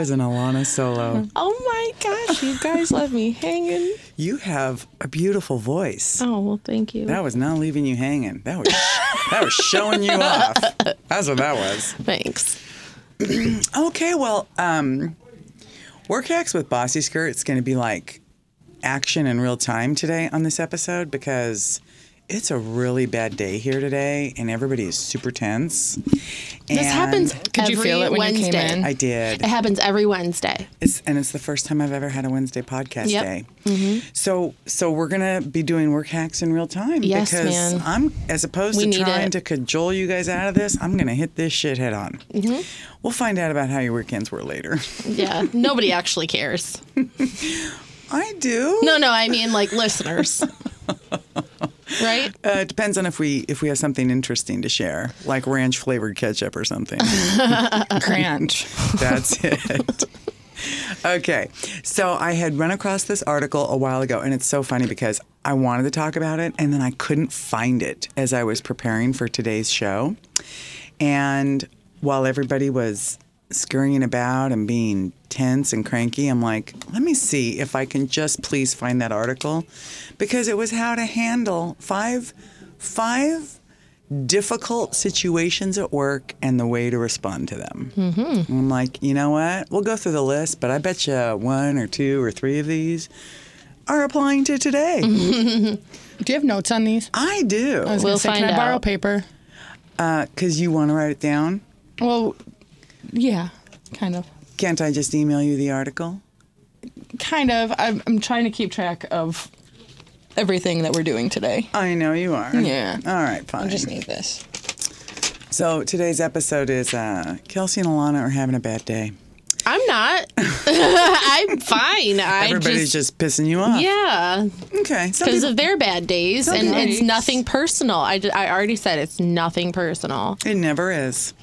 Was an Alana solo. Oh my gosh, you guys left me hanging. You have a beautiful voice. Oh well, thank you. That was not leaving you hanging. That was that was showing you off. That's what that was. Thanks. Okay, well, um, work hacks with Bossy Skirt. It's going to be like action in real time today on this episode because it's a really bad day here today, and everybody is super tense. This happens Could you every feel it when you Wednesday. came in? I did. It happens every Wednesday. It's and it's the first time I've ever had a Wednesday podcast Yep. day. So so we're gonna be doing work hacks in real time Yes, because man. I'm as opposed We to trying it. to cajole you guys out of this, I'm gonna hit this shit head on. Mm-hmm. We'll find out about how your weekends were later. Yeah, nobody actually cares. I do. No, no, I mean like listeners. right? Uh, it depends on if we if we have something interesting to share, like ranch flavored ketchup or something. Crunch. That's it. Okay, so I had run across this article a while ago, and it's so funny because I wanted to talk about it, and then I couldn't find it as I was preparing for today's show. And while everybody was scurrying about and being tense and cranky, I'm like, let me see if I can just please find that article because it was how to handle five five difficult situations at work and the way to respond to them. Mm-hmm. I'm like, you know what? We'll go through the list, but I bet you one or two or three of these are applying to today. Do you have notes on these? I do. I was We'll gonna say, find can I borrow out. paper? Because you want to write it down. Well, yeah, kind of. Can't I just email you the article? Kind of. I'm, I'm trying to keep track of everything that we're doing today. I know you are. Yeah. All right, fine. I just need this. So today's episode is uh, Kelsey and Alana are having a bad day. I'm not. I'm fine. I Everybody's just, just, pissing you off. yeah, Okay. Because of their bad days, and people- it's nothing personal. I, ju- I already said it's nothing personal. It never is.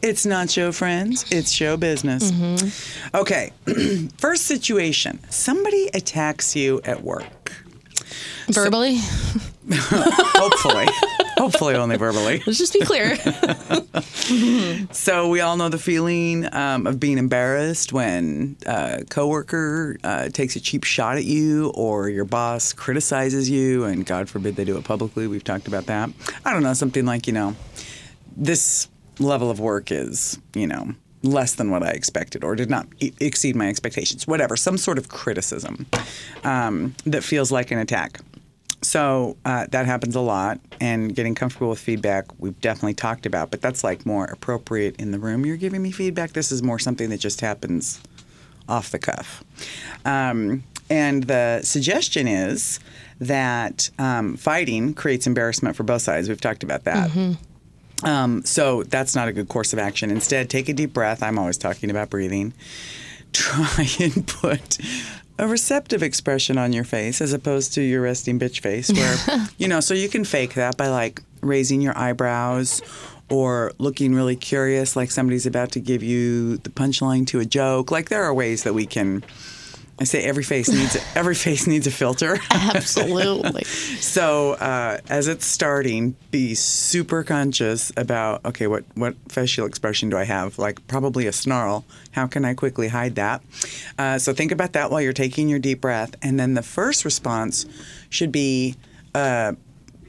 It's not show friends, it's show business. Mm-hmm. Okay, first situation somebody attacks you at work. Verbally, Hopefully, hopefully only verbally. let's just be clear. So, we all know the feeling um, of being embarrassed when a coworker uh, takes a cheap shot at you or your boss criticizes you, and God forbid they do it publicly. We've talked about that. I don't know, something like, you know, this level of work is, you know, less than what I expected or did not e- exceed my expectations, whatever, some sort of criticism um, that feels like an attack. So uh, that happens a lot, and getting comfortable with feedback, we've definitely talked about, but that's like more appropriate in the room. You're giving me feedback. This is more something that just happens off the cuff. Um, and the suggestion is that um, fighting creates embarrassment for both sides. We've talked about that. Um, so that's not a good course of action. Instead, take a deep breath. I'm always talking about breathing. Try and put a receptive expression on your face as opposed to your resting bitch face, where, you know, so you can fake that by like raising your eyebrows or looking really curious, like somebody's about to give you the punchline to a joke. Like there are ways that we can. I say every face needs every face needs a filter. Absolutely. So uh, as it's starting, be super conscious about okay, what what facial expression do I have? Like probably a snarl. How can I quickly hide that? Uh, so think about that while you're taking your deep breath, and then the first response should be a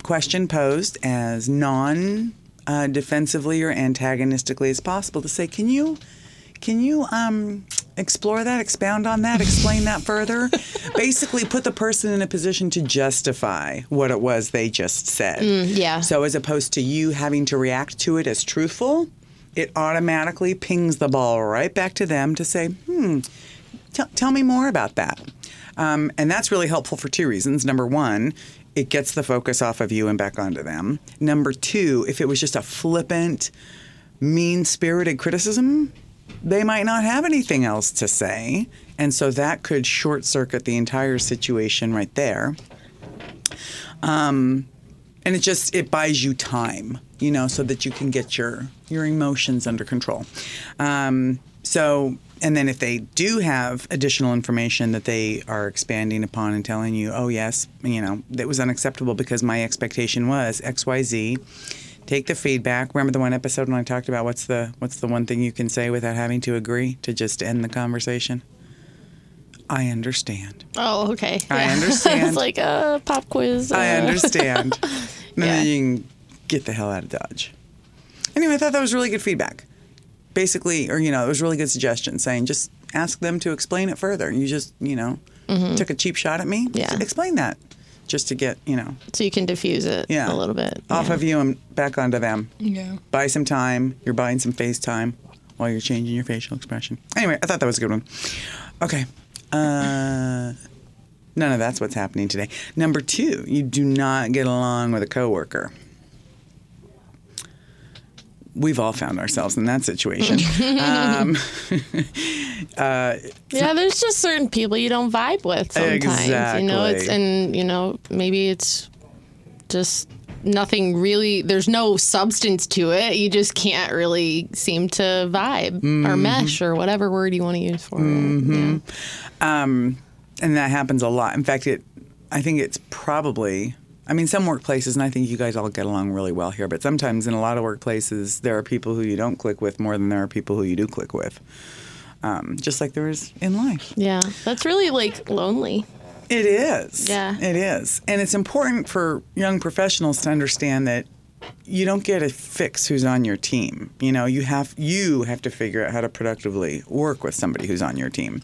question posed as non. Uh, defensively or antagonistically as possible to say, can you can you um, explore that, expound on that, explain that further? Basically, put the person in a position to justify what it was they just said. yeah. So, as opposed to you having to react to it as truthful, it automatically pings the ball right back to them to say, hmm, t- tell me more about that. Um, and that's really helpful for two reasons. Number one, it gets the focus off of you and back onto them. Number two, if it was just a flippant, mean spirited criticism, they might not have anything else to say. And so that could short circuit the entire situation right there. Um, and it just it buys you time, you know, so that you can get your your emotions under control. Um, so, and then if they do have additional information that they are expanding upon and telling you, oh yes, you know, that was unacceptable because my expectation was X Y Z. take the feedback. Remember the one episode when I talked about what's the what's the one thing you can say without having to agree to just end the conversation? I understand. Oh, okay. I Yeah. understand. it's like a pop quiz. I uh, understand. and Yeah. then you can get the hell out of Dodge. Anyway, I thought that was really good feedback. Basically, or you know, it was really good suggestion saying just ask them to explain it further. You just, you know, took a cheap shot at me. Mm-hmm. Yeah. Explain that. Just to get, you know, So you can diffuse it yeah. a little bit. Off yeah. of you and back onto them. Yeah. Buy some time. You're buying some face time while you're changing your facial expression. Anyway, I thought that was a good one. Okay. Uh, none of that's what's happening today. Number two, you do not get along with a coworker. We've all found ourselves in that situation. um, Yeah, there's just certain people you don't vibe with sometimes. You know, it's and, you know, maybe it's just nothing really there's no substance to it. You just can't really seem to vibe or Mm-hmm. mesh or whatever word you want to use for it. Yeah. um, and that happens a lot. In fact, it. I think it's probably. I mean, some workplaces, and I think you guys all get along really well here. But sometimes in a lot of workplaces, there are people who you don't click with more than there are people who you do click with. Um, just like there is in life. Yeah. That's really like lonely. It is. Yeah. It is. And it's important for young professionals to understand that you don't get a fix who's on your team. You know, you have you have to figure out how to productively work with somebody who's on your team.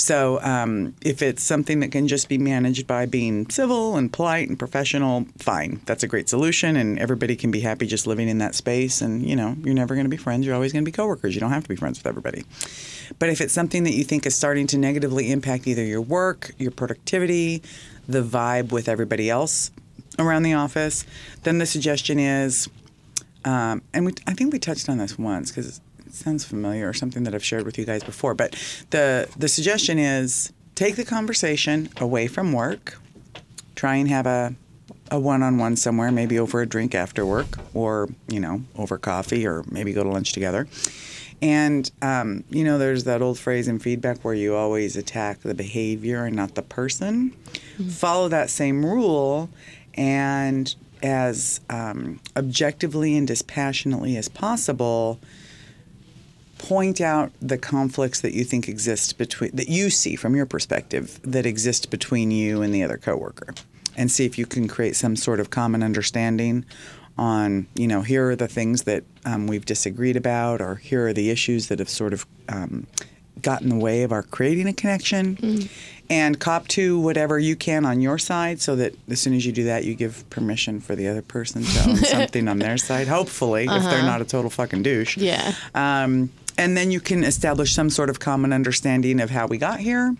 So um, if it's something that can just be managed by being civil and polite and professional, fine. That's a great solution, and everybody can be happy just living in that space. And you know, you're never going to be friends. You're always going to be coworkers. You don't have to be friends with everybody. But if it's something that you think is starting to negatively impact either your work, your productivity, the vibe with everybody else around the office, then the suggestion is, um, and we, I think we touched on this once because sounds familiar or something that I've shared with you guys before. But the the suggestion is take the conversation away from work. Try and have a a one-on-one somewhere, maybe over a drink after work, or you know, over coffee, or maybe go to lunch together. And um, you know, there's that old phrase in feedback where you always attack the behavior and not the person. Follow that same rule, and as um, objectively and dispassionately as possible, point out the conflicts that you think exist between that you see from your perspective that exist between you and the other coworker and see if you can create some sort of common understanding on you know here are the things that um, we've disagreed about or here are the issues that have sort of um, got in the way of our creating a connection. And cop to whatever you can on your side so that as soon as you do that you give permission for the other person to own something on their side hopefully if they're not a total fucking douche. Yeah. um, and then you can establish some sort of common understanding of how we got here.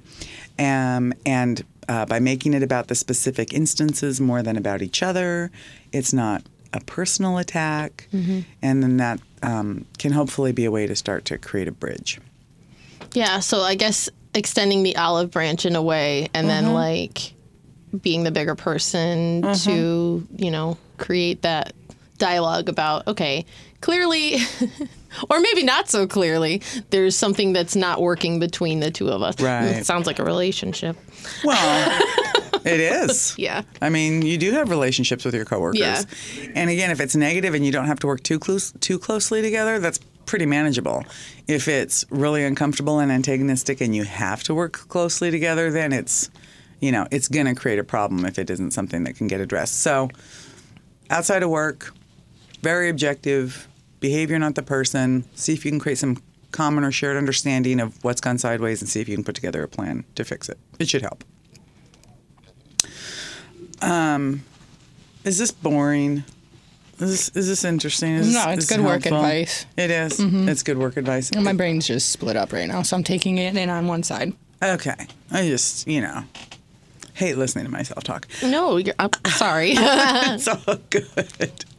Um, and uh, by making it about the specific instances more than about each other, it's not a personal attack. And then that um, can hopefully be a way to start to create a bridge. Yeah, so I guess extending the olive branch in a way and Mm-hmm. then like being the bigger person to, you know, create that dialogue about, okay, clearly or maybe not so clearly, there's something that's not working between the two of us. Right. It sounds like a relationship. Well, it is. Yeah. I mean, you do have relationships with your coworkers. Yeah. And again, if it's negative and you don't have to work too close too closely together, that's pretty manageable. If it's really uncomfortable and antagonistic and you have to work closely together, then it's you know, it's going to create a problem if it isn't something that can get addressed. So, outside of work, very objective, behavior not the person, see if you can create some common or shared understanding of what's gone sideways and see if you can put together a plan to fix it. It should help. Um, is this boring? Is this, is this interesting? Is No, it's is this good work helpful? advice. It is. It's good work advice. My brain's just split up right now, so I'm taking it in on one side. Okay. I just, you know, hate listening to myself talk. No, you're I'm sorry. it's all good.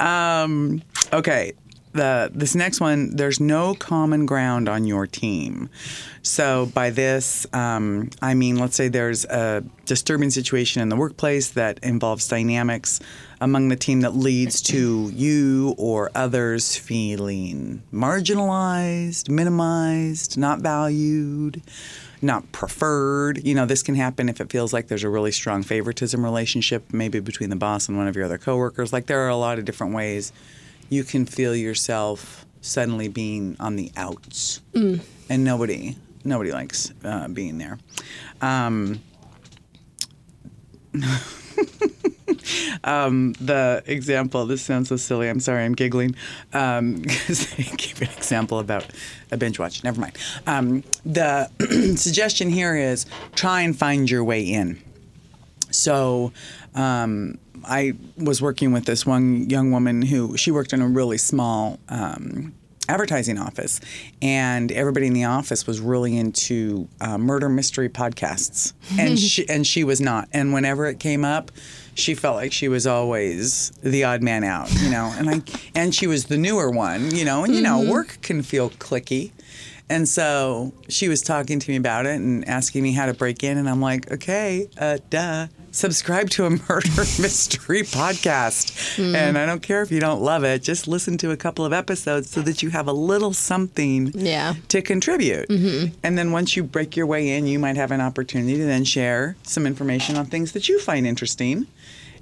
Um, okay. The this next one, there's no common ground on your team. So by this, um, I mean, let's say there's a disturbing situation in the workplace that involves dynamics among the team that leads to you or others feeling marginalized, minimized, not valued. not preferred. You know, this can happen if it feels like there's a really strong favoritism relationship, maybe between the boss and one of your other coworkers. Like there are a lot of different ways you can feel yourself suddenly being on the outs, and nobody nobody likes uh, being there. Um, um, the example. This sounds so silly. I'm sorry. I'm giggling because I gave an example about a binge watch. Never mind. Um, the suggestion here is try and find your way in. So. Um, I was working with this one young woman who she worked in a really small um, advertising office, and everybody in the office was really into uh, murder mystery podcasts, and she and she was not. And whenever it came up, she felt like she was always the odd man out, you know. And I and she was the newer one, you know. And you know, work can feel clicky. And so she was talking to me about it and asking me how to break in, and I'm like, okay, uh, duh. Subscribe to a murder mystery podcast. And I don't care if you don't love it, just listen to a couple of episodes so that you have a little something Yeah. to contribute. And then once you break your way in, you might have an opportunity to then share some information on things that you find interesting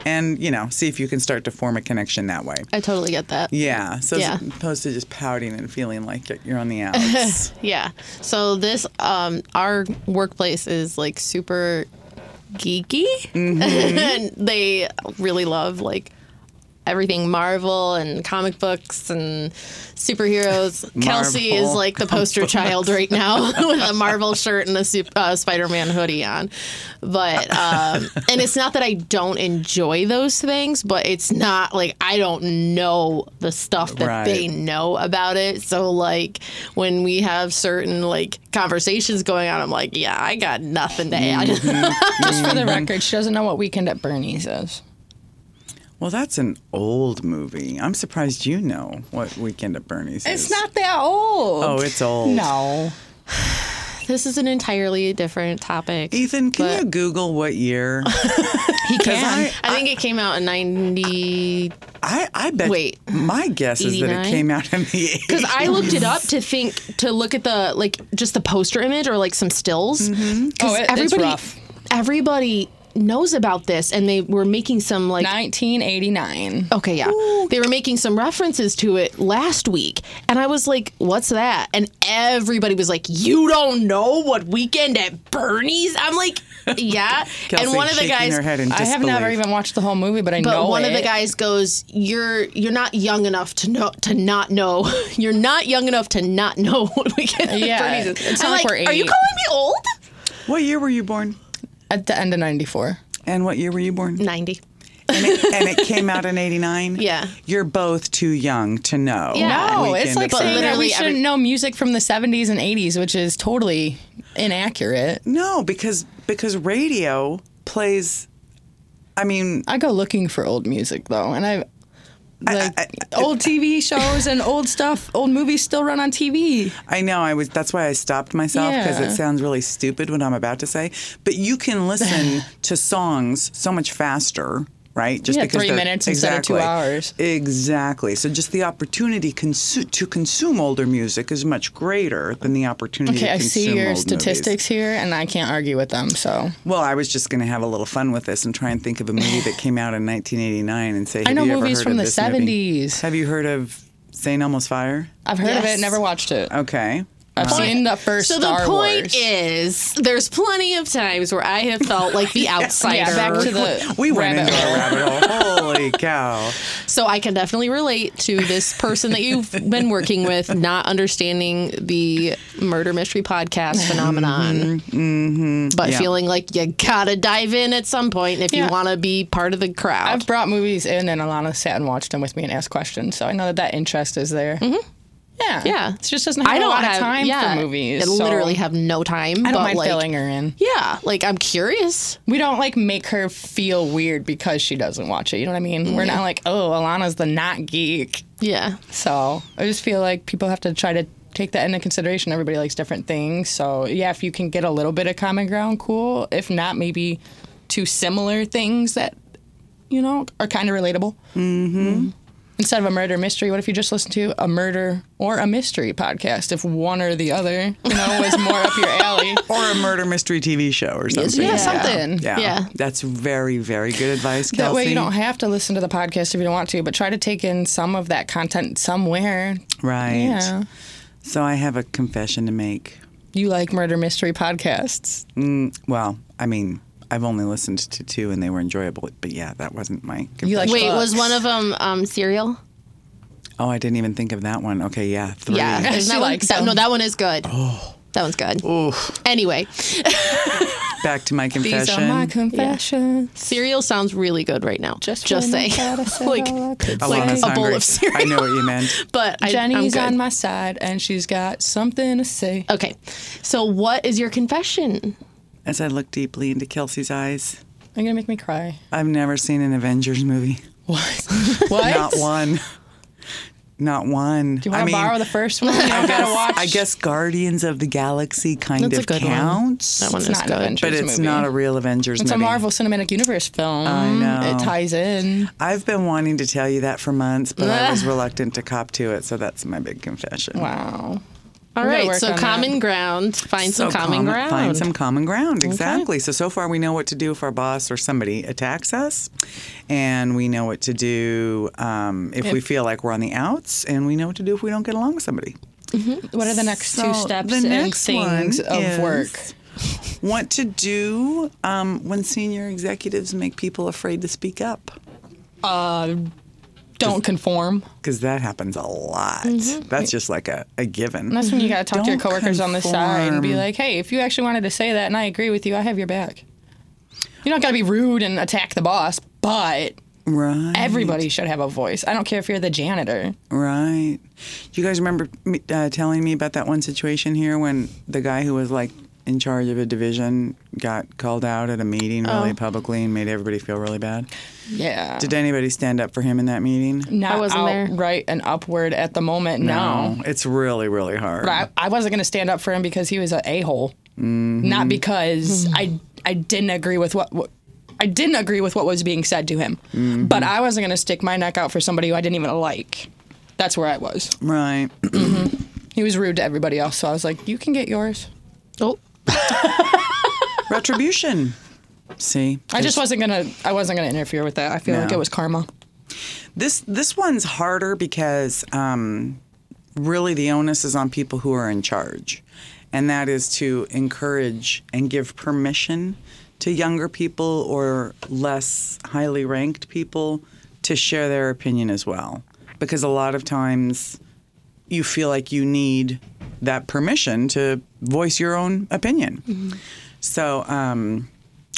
and, you know, see if you can start to form a connection that way. I totally get that. Yeah. So Yeah. as opposed to just pouting and feeling like you're on the outs. Yeah. So this um our workplace is like super geeky. and they really love like everything Marvel and comic books and superheroes. Kelsey is like the poster child right now with a Marvel shirt and a uh, Spider-Man hoodie on. But um, and it's not that I don't enjoy those things, but it's not like I don't know the stuff that Right. they know about it. So like when we have certain like conversations going on, I'm like, yeah, I got nothing to add. Just for Mm-hmm. the record, she doesn't know what Weekend at Bernie's is. Well, that's an old movie. I'm surprised you know what Weekend at Bernie's is. It's not that old. Oh, it's old. No. this is an entirely different topic. Ethan, can But- you Google what year? He can. I- I think it came out in 90 I, I bet. Wait. My guess is that it came out in the 80s. because I looked it up to think to look at the like just the poster image or like some stills. Mm-hmm. Oh, it- it's everybody, rough. everybody knows about this, and they were making some like 1989. Okay, yeah. They were making some references to it last week. And I was like, what's that? And everybody was like, you don't know what Weekend at Bernie's? I'm like, yeah. Kelsey and one of the guys her head in I have never even watched the whole movie, but I but know one of the guys goes, "You're you're not young enough to know to not know. You're not young enough to not know what Weekend at Bernie's is." it's I'm not like like, we're are you calling me old? What year were you born? At the end of 94. And what year were you born? Ninety. and, it, and it came out in 89? Yeah. You're both too young to know. Yeah. No, Weekend it's like saying that literally we shouldn't every- know music from the 70s and 80s, which is totally inaccurate. No, because because radio plays. I mean, I go looking for old music though, and I like I- old TV shows and old stuff, old movies still run on TV. I know I was. That's why I stopped myself because Yeah. it sounds really stupid what I'm about to say. But you can listen to songs so much faster, right? Just Yeah, because three they're- minutes instead of two hours. Exactly. So just the opportunity consu- to consume older music is much greater than the opportunity. Okay, to I see your old statistics here, and I can't argue with them. So Well, I was just going to have a little fun with this and try and think of a movie that came out in 1989 and say, I know you ever movies heard from the this movie? 70s. Have you heard of St. Elmo's Fire? I've heard of it, never watched it. Okay. I've seen the first So Star the point Wars. is, there's plenty of times where I have felt like the outsider. yeah, back to the We went rabbit into hole. a rabbit hole. Holy cow. So I can definitely relate to this person that you've been working with not understanding the murder mystery podcast phenomenon, but Mm-hmm. Yeah. feeling like you gotta dive in at some point if Yeah. you want to be part of the crowd. I've brought movies in, and Alana sat and watched them with me and asked questions, so I know that that interest is there. Mm-hmm. Yeah, yeah, It just doesn't have I a don't lot have of time yeah, for movies. I so literally have no time. I don't but mind like, filling her in. Yeah, like I'm curious. We don't like make her feel weird because she doesn't watch it. You know what I mean? We're not like, oh, Alana's the not geek. Yeah, So I just feel like people have to try to take that into consideration. Everybody likes different things. So yeah, if you can get a little bit of common ground, cool. If not, maybe two similar things that you know are kind of relatable. Mm-hmm. Instead of a murder mystery, what if you just listen to a murder or a mystery podcast? If one or the other, you know, was more up your alley. Or a murder mystery TV show or something. yeah, something. Yeah. Yeah. That's very, very good advice, Kelsey. That way you don't have to listen to the podcast if you don't want to, but try to take in some of that content somewhere. Right. Yeah. So I have a confession to make. You like murder mystery podcasts. Mm, well, I mean, I've only listened to two and they were enjoyable, but yeah, that wasn't my confession. You like Wait, was one of them um, Serial? oh, I didn't even think of that one. Okay, yeah, three. Yeah, She isn't that one? likes That, no, that one is good. Oh, that one's good. Oof. Anyway, Back to my confession. These are my confessions. cereal sounds really good right now. Just just when say, like, all I could like a bowl of cereal. I know what you meant. but I, I'm Jenny's good. on my side and she's got something to say. Okay, so what is your confession? As I look deeply into Kelsey's eyes, You're gonna make me cry? I've never seen an Avengers movie. What? what? Not one. Not one. Do you want to I mean, borrow the first one? I I gotta guess, watch. I guess Guardians of the Galaxy kind That's a of good one. counts. That one It's is not an good. Avengers but it's movie. not a real Avengers It's a. Marvel Cinematic Universe film. I know. It ties in. I've been wanting to tell you that for months, but I was reluctant to cop to it, so that's my big confession. Wow. All right, so common that. ground. Find some common common- ground. Find some common ground, exactly. So, so far we know what to do if our boss or somebody attacks us, and we know what to do um, if, we feel like we're on the outs, and we know what to do if we don't get along with somebody. What are the next So two steps the next things of work? What to do um, when senior executives make people afraid to speak up? Uh, don't conform. Because that happens a lot. Mm-hmm. That's just like a, a given. That's when you got to talk to your Don't coworkers on the side and be like, hey, if you actually wanted to say that and I agree with you, I have your back. You don't got to be rude and attack the boss, but Right. everybody should have a voice. I don't care if you're the janitor. Right. Do you guys remember me, uh, telling me about that one situation here when the guy who was like in charge of a division got called out at a meeting really Oh. publicly and made everybody feel really bad? Yeah. Did anybody stand up for him in that meeting? Not I wasn't there. outright and upward at the moment, no. It's really, really hard. But I, I wasn't going to stand up for him because he was an a hole, mm-hmm. not because mm-hmm. I I didn't agree with what, what I didn't agree with what was being said to him. Mm-hmm. But I wasn't going to stick my neck out for somebody who I didn't even like. That's where I was. Right. He was rude to everybody else, so I was like, "You can get yours." oh, Retribution. See? I just wasn't gonna. I wasn't gonna interfere with that. I feel like it was karma. This this one's harder because um, really the onus is on people who are in charge, and that is to encourage and give permission to younger people or less highly ranked people to share their opinion as well. Because a lot of times you feel like you need that permission to voice your own opinion. So um,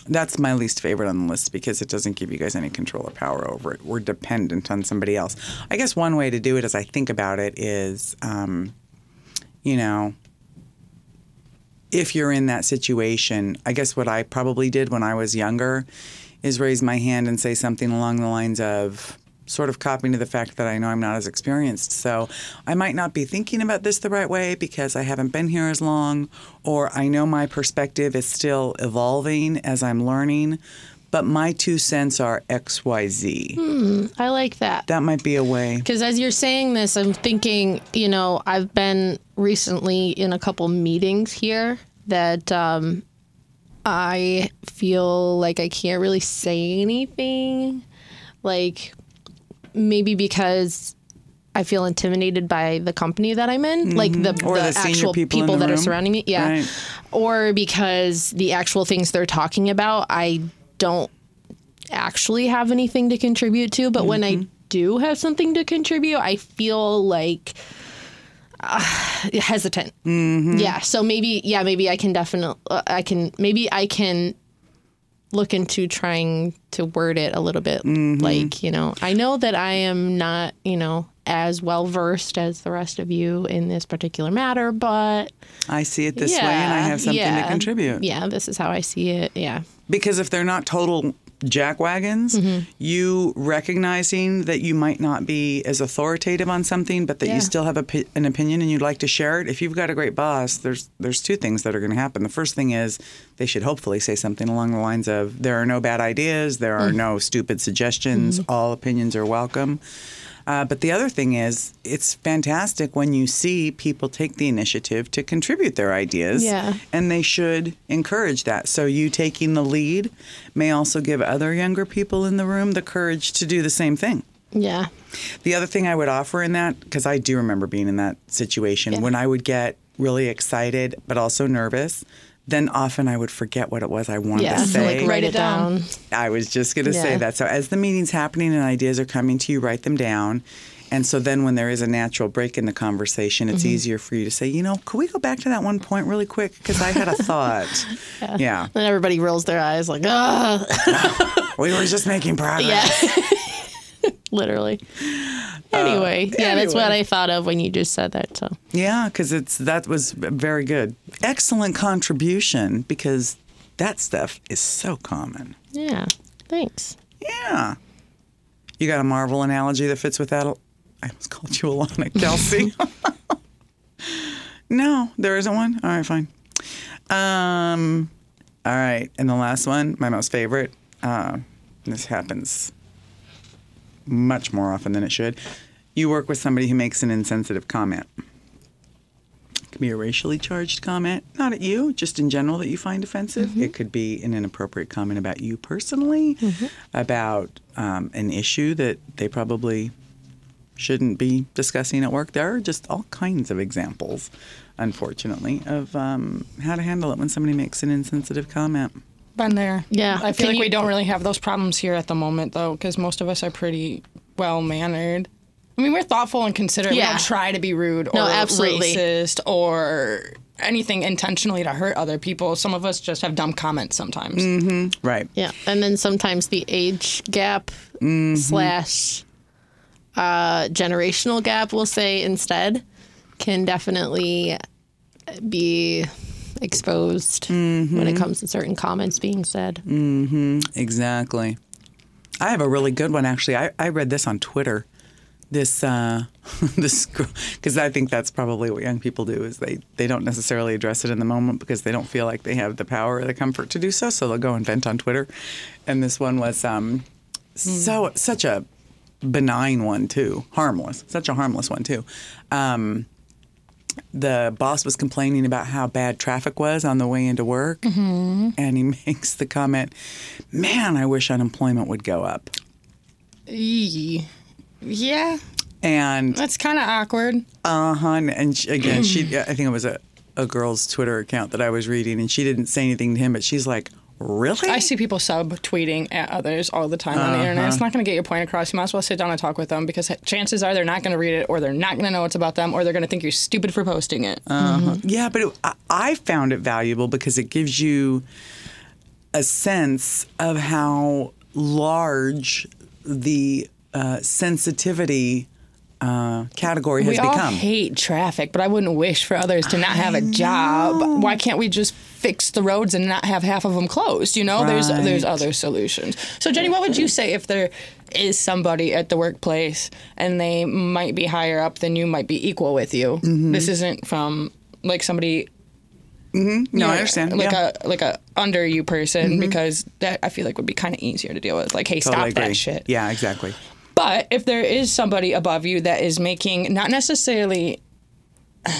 that's my least favorite on the list because it doesn't give you guys any control or power over it. We're dependent on somebody else. I guess one way to do it, as I think about it, is, um, you know, if you're in that situation, I guess what I probably did when I was younger is raise my hand and say something along the lines of, sort of copying to the fact that I know I'm not as experienced. So I might not be thinking about this the right way because I haven't been here as long, or I know my perspective is still evolving as I'm learning, but my two cents are XYZ. Hmm, I like that. That might be a way. Because as you're saying this, I'm thinking, you know, I've been recently in a couple meetings here that um, I feel like I can't really say anything. Like, maybe because I feel intimidated by the company that I'm in, like the, Mm-hmm. The, the actual people people, the that are surrounding me. Yeah. Right. Or because the actual things they're talking about, I don't actually have anything to contribute to. But when Mm-hmm. I do have something to contribute, I feel like uh, hesitant. Mm-hmm. Yeah. So maybe, yeah, maybe I can definitely, uh, I can, maybe I can look into trying to word it a little bit Mm-hmm. like, you know, I know that I am not, you know, as well versed as the rest of you in this particular matter, but I see it this yeah, way and I have something yeah, to contribute. Yeah, this is how I see it. Yeah. Because if they're not total jackwagons, Mm-hmm. you recognizing that you might not be as authoritative on something, but that Yeah. you still have a, an opinion and you'd like to share it. If you've got a great boss, there's there's two things that are going to happen. The first thing is they should hopefully say something along the lines of, "There are no bad ideas. There are no stupid suggestions. Mm-hmm. All opinions are welcome." Uh, but the other thing is, it's fantastic when you see people take the initiative to contribute their ideas. Yeah. And they should encourage that. So you taking the lead may also give other younger people in the room the courage to do the same thing. Yeah. The other thing I would offer in that, because I do remember being in that situation, Yeah. when I would get really excited but also nervous, then often I would forget what it was I wanted Yeah. to So say. like write it it down. down. I was just going to say that. So as the meeting's happening and ideas are coming to you, write them down. And so then when there is a natural break in the conversation, it's easier for you to say, you know, could we go back to that one point really quick? Because I had a thought. yeah. And everybody rolls their eyes like, ah, We were just making progress. yeah. Literally. Anyway, yeah, that's what Uh. I thought of when you just said that. So Yeah, because it's that was very good. Excellent contribution because that stuff is so common. yeah, thanks. Yeah. You got a Marvel analogy that fits with that? I almost called you Alana Kelsey. no, there isn't one. All right, fine. Um, all right, and the last one, my most favorite. Uh, this happens much more often than it should. You work with somebody who makes an insensitive comment. It could be a racially charged comment, not at you, just in general that you find offensive. It could be an inappropriate comment about you personally, about um, an issue that they probably shouldn't be discussing at work. There are just all kinds of examples, unfortunately, of um, how to handle it when somebody makes an insensitive comment. Been there. Yeah. I feel Can like you- we don't really have those problems here at the moment, though, because most of us are pretty well mannered. I mean, we're thoughtful and considerate. We Yeah. don't try to be rude or No, absolutely. racist or anything intentionally to hurt other people. Some of us just have dumb comments sometimes. Right. Yeah, and then sometimes the age gap slash uh, generational gap, we'll say instead, can definitely be exposed when it comes to certain comments being said. Exactly. I have a really good one actually. I, I read this on Twitter. This uh, this because I think that's probably what young people do is they they don't necessarily address it in the moment because they don't feel like they have the power or the comfort to do so. So they'll go and vent on Twitter. And this one was um, so such a benign one too, harmless, such a harmless one too. Um, the boss was complaining about how bad traffic was on the way into work, and he makes the comment, "Man, I wish unemployment would go up." Yeah, And that's kind of awkward. uh huh. And she, again, she I think it was a a girl's Twitter account that I was reading, and she didn't say anything to him, but she's like, "Really?" I see people sub tweeting at others all the time on the internet. It's uh-huh. not going to get your point across. You might as well sit down and talk with them because chances are they're not going to read it or they're not going to know it's about them or they're going to think you're stupid for posting it. Uh-huh. Mm-hmm. Yeah, but it, I, I found it valuable because it gives you a sense of how large the uh, sensitivity uh, category has we all become. hate traffic, but I wouldn't wish for others to not have a job. Why can't we just fix the roads and not have half of them closed? You know, there's there's other solutions. So Jenny, what would you say if there is somebody at the workplace and they might be higher up than you, might be equal with you? Mm-hmm. This isn't from like somebody Mm-hmm. no, I understand. like yeah. Mm-hmm. a like a under you person because that I feel like would be kind of easier to deal with. Like, hey, Totally stop agree. that shit. Yeah, exactly. But if there is somebody above you that is making not necessarily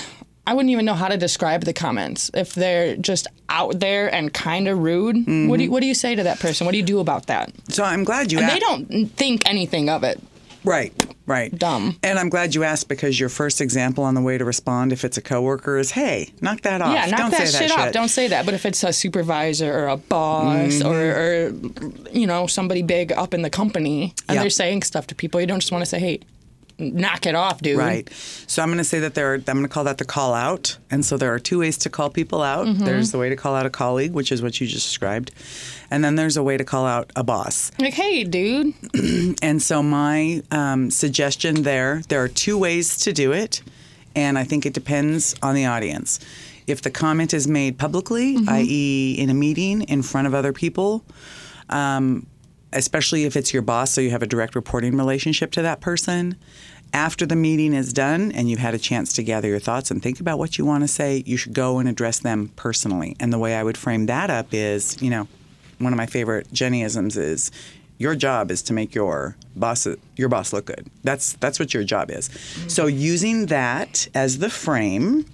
I wouldn't even know how to describe the comments. If they're just out there and kind of rude, what do you, mm-hmm. what do you say to that person? What do you do about that? So I'm glad you asked. they don't think anything of it. Right, right. Dumb. And I'm glad you asked because your first example on the way to respond, if it's a coworker, is hey, knock that off. Yeah, knock Don't that say shit that off. Don't say that. But if it's a supervisor or a boss Mm-hmm. or, or you know somebody big up in the company and Yep. they're saying stuff to people, you don't just want to say, "Hey, knock it off, dude." Right. So I'm going to say that there are, I'm going to call that the call out. And so there are two ways to call people out. Mm-hmm. There's the way to call out a colleague, which is what you just described. And then there's a way to call out a boss. Like, hey, dude. And so my um, suggestion there, there are two ways to do it, and I think it depends on the audience. If the comment is made publicly, i.e., in a meeting in front of other people, um, especially if it's your boss, so you have a direct reporting relationship to that person. After the meeting is done and you've had a chance to gather your thoughts and think about what you want to say, you should go and address them personally. And the way I would frame that up is, you know, one of my favorite Jennyisms is Your job is to make your boss your boss look good. That's that's what your job is. So using that as the frame.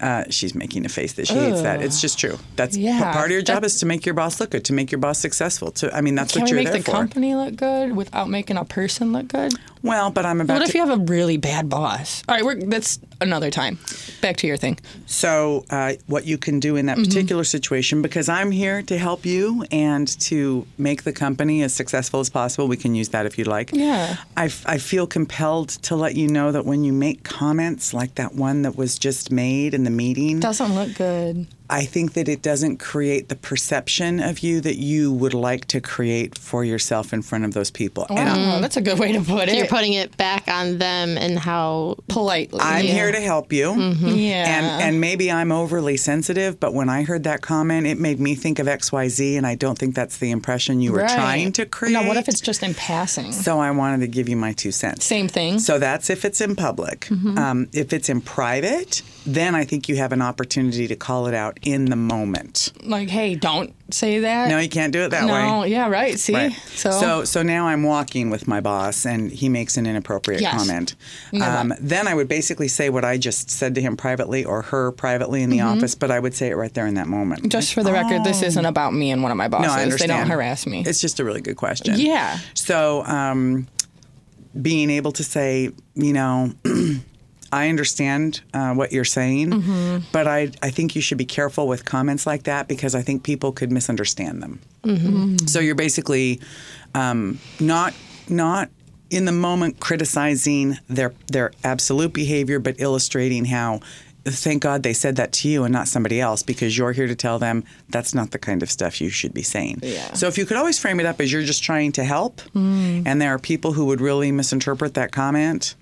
Uh, she's making a face that she hates that. It's just true. That's Yeah, part of your job that- is to make your boss look good, to make your boss successful. To I mean, that's what you're there for. Can make the for. company look good without making a person look good? Well, but I'm about What to. if you have a really bad boss? All right, we're, that's another time. Back to your thing. So, uh, what you can do in Mm-hmm. that particular situation, because I'm here to help you and to make the company as successful as possible, we can use that if you'd like. Yeah. I, f- I feel compelled to let you know that when you make comments like that one that was just made in the meeting, Doesn't look good. I think that it doesn't create the perception of you that you would like to create for yourself in front of those people. And Wow, that's a good way to put it. You're putting it back on them and how politely. I'm yeah. here to help you. Yeah. And and maybe I'm overly sensitive, but when I heard that comment, it made me think of XYZ and I don't think that's the impression you were Right. trying to create. No, what if it's just in passing? so I wanted to give you my two cents. Same thing. So that's if it's in public. Mm-hmm. Um, if it's in private, then I think you have an opportunity to call it out in the moment. like, hey, don't say that. No, you can't do it that no, way. yeah, right. See, Right. so, so so now I'm walking with my boss and he makes an inappropriate Yes. comment. Um, then I would basically say what I just said to him privately or her privately in the Mm-hmm. office, but I would say it right there in that moment. just for the record, this isn't about me and one of my bosses. no, I understand. They don't harass me. It's just a really good question. Yeah. So um, being able to say, you know, I understand uh, what you're saying, Mm-hmm. but I, I think you should be careful with comments like that because I think people could misunderstand them. Mm-hmm. So you're basically um, not not in the moment criticizing their their absolute behavior, but illustrating how. Thank God they said that to you and not somebody else because you're here to tell them that's not the kind of stuff you should be saying. Yeah. So if you could always frame it up as you're just trying to help, and there are people who would really misinterpret that comment.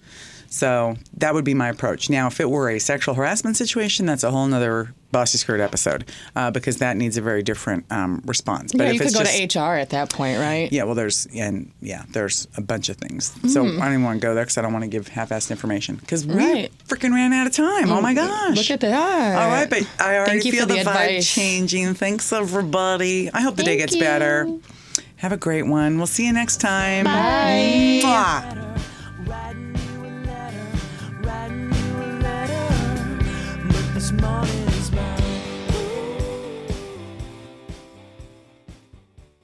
So that would be my approach. Now, if it were a sexual harassment situation, that's a whole nother Bossy Skirt episode uh, because that needs a very different um, response. But yeah, if you could go just, to HR at that point, right? Yeah, well, there's and yeah, there's a bunch of things. So I don't even want to go there because I don't want to give half-assed information because we Right. freaking ran out of time. Oh my gosh! Look at that. All right, but I already you feel the, the vibe changing. Thanks, everybody. I hope the day Thank gets better. Have a great one. We'll see you next time. Bye. Mwah. Morning